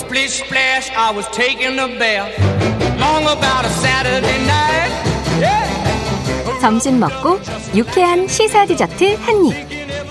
splish splash, I was taking a bath. Long about a Saturday night. Yeah. 점심 먹고 유쾌한 시사 디저트 한 입.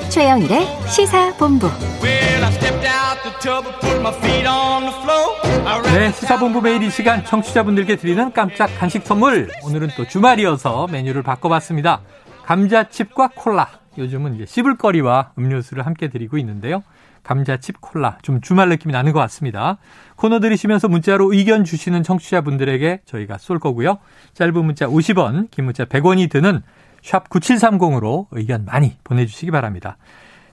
최영일의 시사 본부. Well, I stepped out the tub and put my feet on the floor. I ran 네, 시사본부 매일 이 시간 청취자분들께 드리는 깜짝 간식 선물. 오늘은 또 주말이어서 메뉴를 바꿔봤습니다. 감자칩과 콜라. 요즘은 이제 씹을거리와 음료수를 함께 드리고 있는데요. 감자칩 콜라. 좀 주말 느낌이 나는 것 같습니다. 코너 들으시면서 문자로 의견 주시는 청취자분들에게 저희가 쏠 거고요. 짧은 문자 50원, 긴 문자 100원이 드는 샵 9730으로 의견 많이 보내주시기 바랍니다.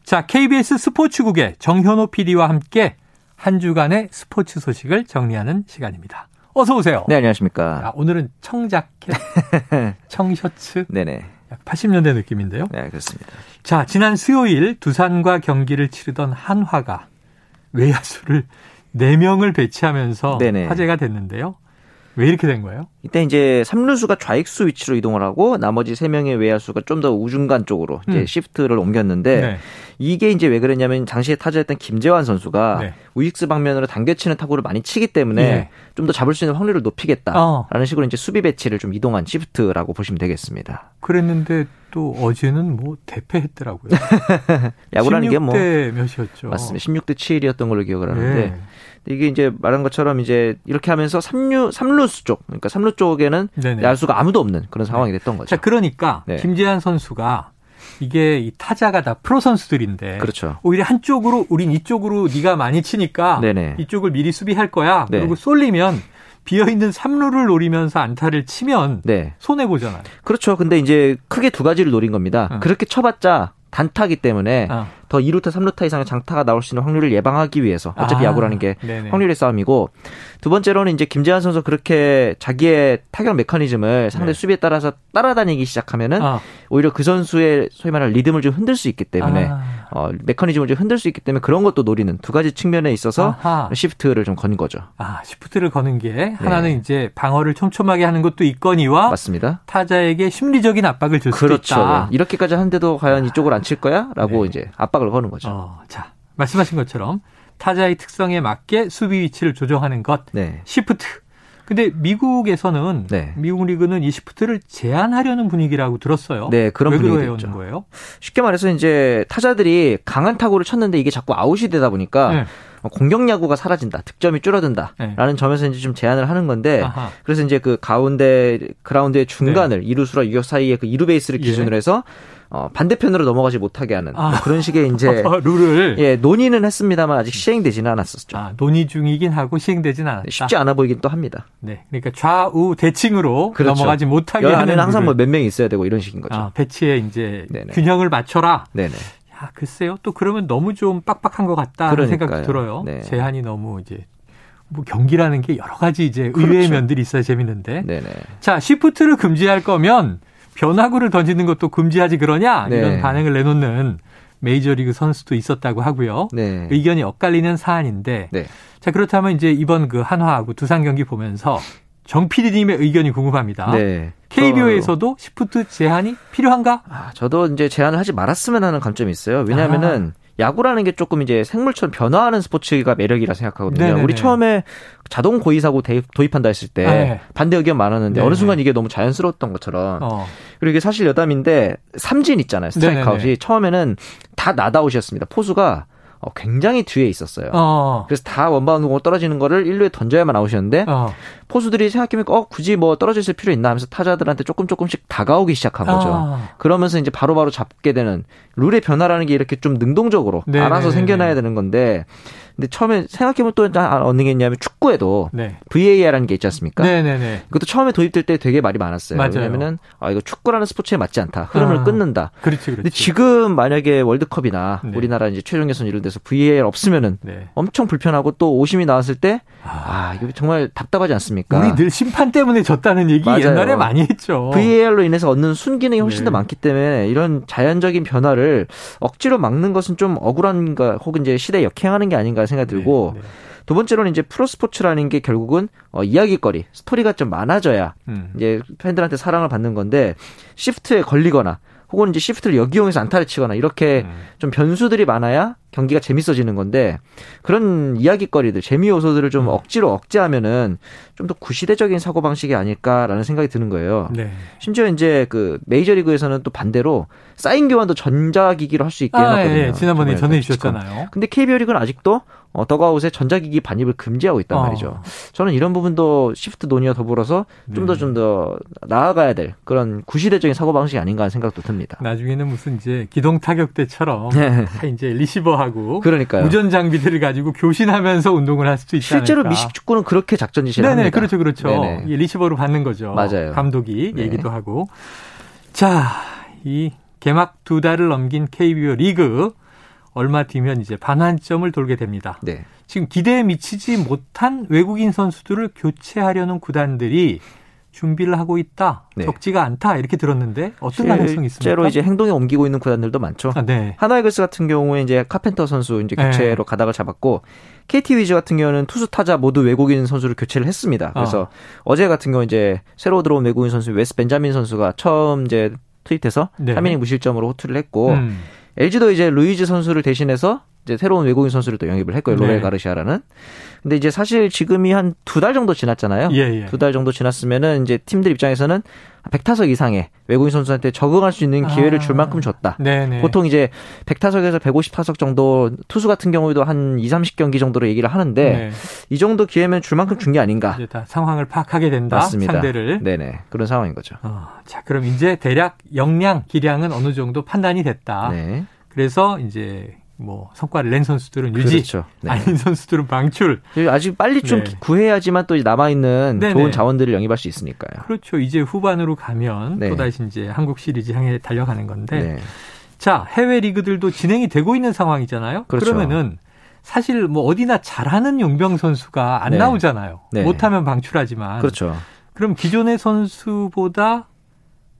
자, KBS 스포츠국의 정현호 PD와 함께 한 주간의 스포츠 소식을 정리하는 시간입니다. 어서 오세요. 네, 안녕하십니까. 아, 오늘은 청자켓, 청셔츠, 네네. 약 80년대 느낌인데요. 네, 그렇습니다. 자, 지난 수요일 두산과 경기를 치르던 한화가 외야수를 4명을 배치하면서 네네. 화제가 됐는데요. 왜 이렇게 된 거예요? 이때 이제 3루수가 좌익수 위치로 이동을 하고 나머지 3명의 외야수가 좀 더 우중간 쪽으로 이제 음. 시프트를 옮겼는데 네. 이게 이제 왜 그랬냐면 당시에 타자였던 김재환 선수가 네. 우익수 방면으로 당겨치는 타구를 많이 치기 때문에 예. 좀더 잡을 수 있는 확률을 높이겠다라는 어. 식으로 이제 수비 배치를 좀 이동한 시프트라고 보시면 되겠습니다. 그랬는데 또 어제는 뭐 대패했더라고요. 야구라는 게 뭐 16대 몇이었죠? 맞습니다. 16대 7이었던 걸로 기억을 하는데 네. 이게 이제 말한 것처럼 이제 이렇게 하면서 3루 3루수 쪽 그러니까 3루 쪽에는 네네. 야수가 아무도 없는 그런 상황이 됐던 거죠. 자, 그러니까 네. 김재환 선수가 이게 이 타자가 다 프로 선수들인데 그렇죠. 오히려 한쪽으로 우린 이쪽으로 네가 많이 치니까 네네. 이쪽을 미리 수비할 거야. 네. 그리고 쏠리면 비어 있는 3루를 노리면서 안타를 치면 네. 손해 보잖아요. 그렇죠. 근데 이제 크게 두 가지를 노린 겁니다. 어. 그렇게 쳐봤자 단타기 때문에 어. 더 2루타, 3루타 이상의 장타가 나올 수 있는 확률을 예방하기 위해서 어차피 아, 야구라는 게 네네. 확률의 싸움이고 두 번째로는 이제 김재환 선수 그렇게 자기의 타격 메커니즘을 상대 네. 수비에 따라서 따라다니기 시작하면은 아, 오히려 그 선수의 소위 말하는 리듬을 좀 흔들 수 있기 때문에 아. 어, 메커니즘을 좀 흔들 수 있기 때문에 그런 것도 노리는 두 가지 측면에 있어서 아하. 시프트를 좀건 거죠. 아, 시프트를 거는 게 하나는 이제 방어를 촘촘하게 하는 것도 있거니와 맞습니다. 타자에게 심리적인 압박을 줄 수도 그렇죠. 있다. 이렇게까지 하는데도 과연 이쪽을 안 칠 거야? 라고 네. 이제 압박을 거는 거죠. 어, 자, 말씀하신 것처럼 타자의 특성에 맞게 수비 위치를 조정하는 것, 네. 시프트. 근데 미국에서는 네. 미국 리그는 이 시프트를 제한하려는 분위기라고 들었어요. 네, 그런 있죠. 거예요? 쉽게 말해서 이제 타자들이 강한 타구를 쳤는데 이게 자꾸 아웃이 되다 보니까 네. 어, 공격 야구가 사라진다, 득점이 줄어든다라는 네. 점에서 이제 좀 제한을 하는 건데 아하. 그래서 이제 그 가운데 그라운드의 중간을 이루수라 유격 사이에 그 이루 베이스를 예. 기준으로 해서 어, 반대편으로 넘어가지 못하게 하는 아. 뭐 그런 식의 이제 룰을 예 논의는 했습니다만 아직 시행되지는 않았었죠. 아, 논의 중이긴 하고 시행되진 않았다. 쉽지 않아 보이긴 또 합니다. 네, 그러니까 좌우 대칭으로 그렇죠. 넘어가지 못하게 열 하는 항상 뭐. 몇 명이 있어야 되고 이런 식인 거죠. 아, 배치에 이제 네네. 균형을 맞춰라. 네네. 야, 글쎄요. 또 그러면 너무 좀 빡빡한 것 같다는. 생각이 들어요. 네. 제한이 너무 이제 뭐 경기라는 게 여러 가지 이제 의외의 그렇죠. 면들이 있어야 재밌는데. 네네. 자, 시프트를 금지할 거면 변화구를 던지는 것도 금지하지 그러냐? 네. 이런 반응을 내놓는 메이저리그 선수도 있었다고 하고요. 네. 의견이 엇갈리는 사안인데. 네. 자, 그렇다면 이제 이번 그 한화하고 두산 경기 보면서 정 PD님의 의견이 궁금합니다. 네. KBO에서도 시프트 제한이 필요한가? 아, 저도 이제 제안을 하지 말았으면 하는 감정이 있어요. 왜냐하면은 아. 야구라는 게 조금 이제 생물처럼 변화하는 스포츠가 매력이라 생각하거든요. 네네네. 우리 처음에 자동 고의사고 대입- 도입한다 했을 때 아, 네. 반대 의견 많았는데 네네. 어느 순간 이게 너무 자연스러웠던 것처럼 어. 그리고 이게 사실 여담인데 삼진 있잖아요. 스트라이크 네네네. 아웃이 처음에는 다 낫아웃이었습니다. 포수가 어, 굉장히 뒤에 있었어요. 어. 그래서 다 원바운드 공 떨어지는 거를 1루에 던져야만 아웃이었는데 어. 포수들이 생각해보니까 어 굳이 뭐 떨어져 있을 필요 있나 하면서 타자들한테 조금 조금씩 다가오기 시작한 거죠. 아. 그러면서 이제 바로 바로 잡게 되는 룰의 변화라는 게 이렇게 좀 능동적으로 네네네네. 알아서 생겨나야 되는 건데 근데 처음에 생각해보면 또 어느 게 있냐면 축구에도 네. VAR라는 게 있지 않습니까? 네네네. 그것도 처음에 도입될 때 되게 말이 많았어요. 맞아요. 왜냐면은 아 이거 축구라는 스포츠에 맞지 않다. 흐름을 아. 끊는다. 그렇지, 그렇지. 근데 지금 만약에 월드컵이나 네. 우리나라 이제 최종 예선 이런 데서 VAR 없으면은 네. 엄청 불편하고 또 오심이 나왔을 때 아, 이거 정말 답답하지 않습니까? 우리 늘 심판 때문에 졌다는 얘기 맞아요. 옛날에 많이 했죠. VAR로 인해서 얻는 순기능이 훨씬 네. 더 많기 때문에 이런 자연적인 변화를 억지로 막는 것은 좀 억울한가 혹은 이제 시대에 역행하는 게 아닌가 생각이 들고 네, 네. 두 번째로는 이제 프로스포츠라는 게 결국은 어, 이야기거리, 스토리가 좀 많아져야 음. 이제 팬들한테 사랑을 받는 건데 시프트에 걸리거나 혹은 이제 시프트를 역이용해서 안타를 치거나 이렇게 음. 좀 변수들이 많아야 경기가 재밌어지는 건데 그런 이야기거리들 재미 요소들을 좀 음. 억지로 억제하면은 좀 더 구시대적인 사고 방식이 아닐까라는 생각이 드는 거예요. 네. 심지어 이제 그 메이저리그에서는 또 반대로 사인 교환도 전자기기로 할 수 있게 아, 해놨거든요. 예, 지난번에 이번에 전해. 주셨잖아요. 근데 KBO 리그는 아직도 어, 더그아웃에 전자기기 반입을 금지하고 있단 어. 말이죠. 저는 이런 부분도 시프트 논의와 더불어서 좀더 네. 좀더 나아가야 될 그런 구시대적인 사고 방식이 아닌가 하는 생각도 듭니다. 나중에는 무슨 이제 기동 타격대처럼 네. 다 이제 리시버 하고 그러니까요. 무전 장비들을 가지고 교신하면서 운동을 할 수도 있지 실제로 않을까. 미식 축구는 그렇게 작전 지시를 네네, 합니다. 그렇죠, 그렇죠. 네네. 리시버로 받는 거죠. 맞아요. 감독이 네. 얘기도 하고. 자, 이 개막 두 달을 넘긴 KBO 리그 얼마 뒤면 이제 반환점을 돌게 됩니다. 네. 지금 기대에 미치지 못한 외국인 선수들을 교체하려는 구단들이 준비를 하고 있다. 네. 적지가 않다. 이렇게 들었는데 어떤 가능성이 있습니까? 실제로 이제 행동에 옮기고 있는 구단들도 많죠. 아, 네. 하나이글스 같은 경우에 이제 카펜터 선수 이제 교체로 네. 가닥을 잡았고 KT 위즈 같은 경우는 투수 타자 모두 외국인 선수를 교체를 했습니다. 그래서 어. KT 같은 경우 이제 새로 들어온 외국인 선수 웨스 벤자민 선수가 처음 이제 트윗해서 네. 3이닝 무실점으로 호투를 했고 음. LG도 이제 루이즈 선수를 대신해서 이제 새로운 외국인 선수를 또 영입을 했고요. 로벨 네. 가르시아라는. 근데 이제 사실 지금이 한 두 달 정도 지났잖아요. 예, 예. 두달 정도 지났으면은 이제 팀들 입장에서는 100타석 이상의 외국인 선수한테 적응할 수 있는 기회를 아. 줄 만큼 줬다. 네네. 보통 이제 100타석에서 150타석 정도 투수 같은 경우에도 한 2, 30경기 정도로 얘기를 하는데 네. 이 정도 기회면 줄 만큼 준 게 아닌가. 상황을 파악하게 된다. 맞습니다. 상대를. 네네. 그런 상황인 거죠. 어, 자, 그럼 이제 대략 역량, 기량은 어느 정도 판단이 됐다. 네. 그래서 이제 뭐 성과를 낸 선수들은 유지, 그렇죠. 네. 아닌 선수들은 방출. 아직 빨리 좀 네. 구해야지만 또 남아 있는 네네. 좋은 자원들을 영입할 수 있으니까요. 그렇죠. 이제 후반으로 가면 네. 또 다시 이제 한국 시리즈 향해 달려가는 건데. 네. 자, 해외 리그들도 진행이 되고 있는 상황이잖아요. 그렇죠. 러면은 사실 뭐 어디나 잘하는 용병 선수가 안 네. 나오잖아요. 네. 못하면 방출하지만. 그렇죠. 그럼 기존의 선수보다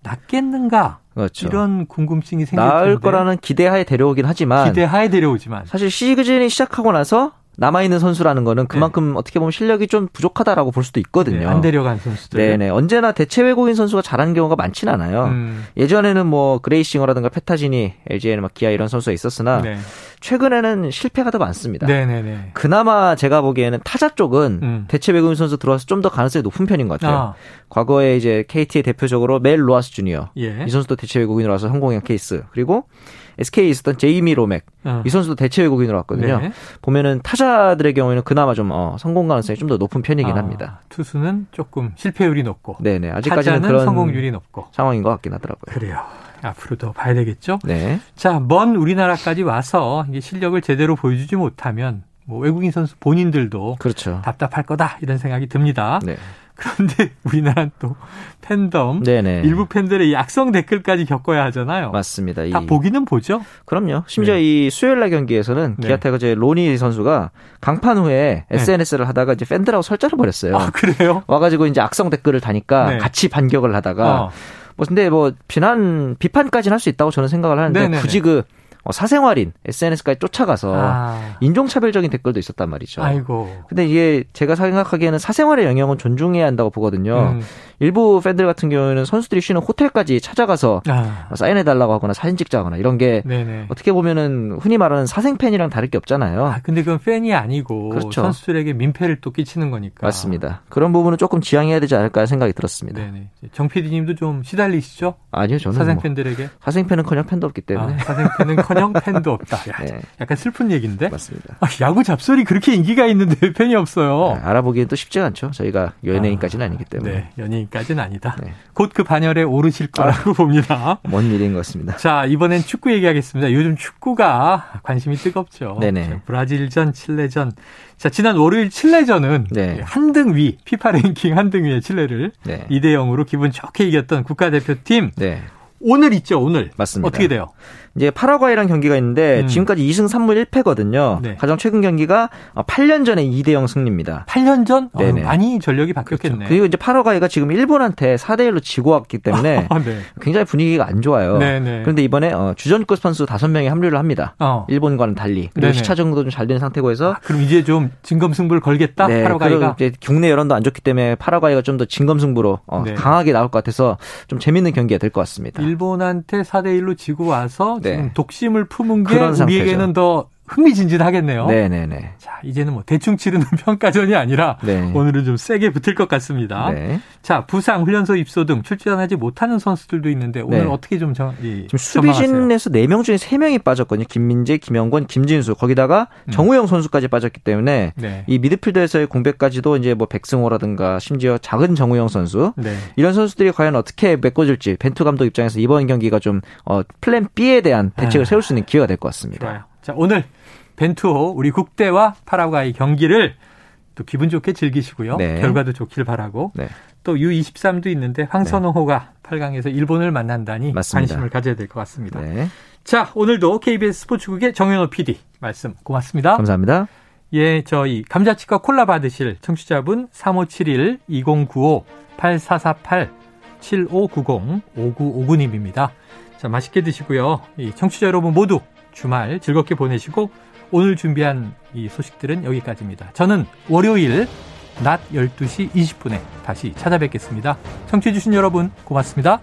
낫겠는가? 그렇죠. 이런 궁금증이 생길 나을 텐데. 거라는 기대하에 데려오긴 하지만 기대하에 데려오지만 사실 시즌이 시작하고 나서 남아있는 선수라는 거는 그만큼 어떻게 보면 실력이 좀 부족하다라고 볼 수도 있거든요. 네, 안 데려간 선수들. 네네. 언제나 대체 외국인 선수가 잘하는 경우가 많진 않아요. 음, 예전에는 뭐 그레이싱어라든가 페타지니, LG에는 막 기아 이런 선수가 있었으나 네. 최근에는 실패가 더 많습니다. 네네네. 그나마 제가 보기에는 타자 쪽은 음. 대체 외국인 선수 들어와서 좀 더 가능성이 높은 편인 것 같아요. 아, 과거에 이제 KT의 대표적으로 멜 로아스 주니어 예. 이 선수도 대체 외국인으로 와서 성공한 케이스. 그리고 SK에 있었던 제이미 로맥 어. 이 선수도 대체 외국인으로 왔거든요. 네. 보면은 타자들의 경우에는 그나마 좀 어, 성공 가능성이 좀 더 높은 편이긴 아, 합니다. 투수는 조금 실패율이 높고 네네. 아직까지는 그런 성공률이 높고. 상황인 것 같긴 하더라고요. 그래요. 앞으로 더 봐야 되겠죠. 네. 자, 먼 우리나라까지 와서 실력을 제대로 보여주지 못하면 뭐 외국인 선수 본인들도 그렇죠. 답답할 거다 이런 생각이 듭니다. 네. 그런데 우리나라는 또 팬덤 네네. 일부 팬들의 이 악성 댓글까지 겪어야 하잖아요. 맞습니다. 이, 다 보기는 보죠. 그럼요. 심지어 이 수요일 날 경기에서는 네. 기아 타이거즈의 로니 선수가 강판 후에 SNS를 하다가 이제 팬들하고 설전을 벌였어요. 아 그래요? 와가지고 이제 악성 댓글을 다니까 네. 같이 반격을 하다가 어. 뭐 근데 뭐 비난 비판까지는 할 수 있다고 저는 생각을 하는데 네네네. 굳이 그 어, 사생활인 SNS까지 쫓아가서 아, 인종차별적인 댓글도 있었단 말이죠. 아이고. 근데 이게 제가 생각하기에는 사생활의 영역은 존중해야 한다고 보거든요. 음. 일부 팬들 같은 경우에는 선수들이 쉬는 호텔까지 찾아가서 아, 사인해 달라고 하거나 사진 찍자거나 이런 게 네네. 어떻게 보면은 흔히 말하는 사생 팬이랑 다를 게 없잖아요. 아, 근데 그건 팬이 아니고 그렇죠. 선수들에게 민폐를 또 끼치는 거니까. 맞습니다. 그런 부분은 조금 지양해야 되지 않을까 생각이 들었습니다. 네네. 정 PD님도 좀 시달리시죠? 아니요, 저는 사생 뭐 팬들에게. 사생 팬은커녕 팬도 없기 때문에. 아, 사생 팬은커녕 팬도 없다. 야, 네. 약간 슬픈 얘기인데. 맞습니다. 아, 야구 잡설이 그렇게 인기가 있는데 왜 팬이 없어요? 네, 알아보기엔 또 쉽지가 않죠. 저희가 연예인까지는 아, 니기 때문에. 네, 연예인 까지는 아니다. 네. 곧그 반열에 오르실 거라고 봅니다. 먼 일인 것 같습니다. 자, 이번엔 축구 얘기하겠습니다. 요즘 축구가 관심이 뜨겁죠. 네네. 자, 브라질전, 칠레전. 자, 지난 월요일 칠레전은 네. 한등 위, 피파 랭킹 한등 위의 칠레를 네. 2대 0으로 기분 좋게 이겼던 국가대표팀. 네. 오늘 있죠, 오늘. 맞습니다. 어떻게 돼요? 이제 파라과이랑 경기가 있는데 음. 지금까지 2승 3무 1패거든요. 네. 가장 최근 경기가 8년 전에 2대 0 승리입니다. 8년 전? 어, 네네. 많이 전력이 바뀌었겠네. 그리고 이제 파라과이가 지금 일본한테 4대 1로 지고 왔기 때문에 아, 네. 굉장히 분위기가 안 좋아요. 네네. 그런데 이번에 어, 주전급 선수 5명이 합류를 합니다. 어. 일본과는 달리. 그리고 네네. 시차 정도 좀잘 되는 상태고 해서 아, 그럼 이제 좀 진검승부를 걸겠다? 네, 파라과이가? 이제 국내 여론도 안 좋기 때문에 파라과이가 좀 더 진검승부로 어, 네. 강하게 나올 것 같아서 좀 재밌는 경기가 될 것 같습니다. 일본한테 4대 1로 지고 와서 네. 지금 독심을 품은 게 우리에게는. 더 흥미진진하겠네요. 네네네. 자, 이제는 뭐 대충 치르는 평가전이 아니라 네. 오늘은 좀 세게 붙을 것 같습니다. 네. 자, 부상, 훈련소 입소 등 출전하지 못하는 선수들도 있는데 오늘 네. 어떻게 좀 정, 이, 지금? 수비진에서 4명 중에 3명이 빠졌거든요. 김민재, 김영권, 김진수. 거기다가 음. 정우영 선수까지 빠졌기 때문에 네. 이 미드필더에서의 공백까지도 이제 뭐 백승호라든가 심지어 작은 정우영 선수 네. 이런 선수들이 과연 어떻게 메꿔줄지 벤투 감독 입장에서 이번 경기가 좀 어, 플랜 B에 대한 대책을 아. 세울 수 있는 기회가 될 것 같습니다. 좋아요. 자, 오늘 벤투호 우리 국대와 파라과이 경기를 또 기분 좋게 즐기시고요. 네. 결과도 좋길 바라고. 네. 또 U23도 있는데 황선홍호가 8강에서 일본을 만난다니 맞습니다. 관심을 가져야 될 것 같습니다. 네. 자, 오늘도 KBS 스포츠국의 정현호 PD 말씀 고맙습니다. 감사합니다. 예, 저희 감자칩과 콜라 받으실 청취자분 3571-2095-8488-7590-5959님입니다. 자, 맛있게 드시고요. 이 청취자 여러분 모두 주말 즐겁게 보내시고 오늘 준비한 이 소식들은 여기까지입니다. 저는 월요일 낮 12시 20분에 다시 찾아뵙겠습니다. 청취해주신 여러분 고맙습니다.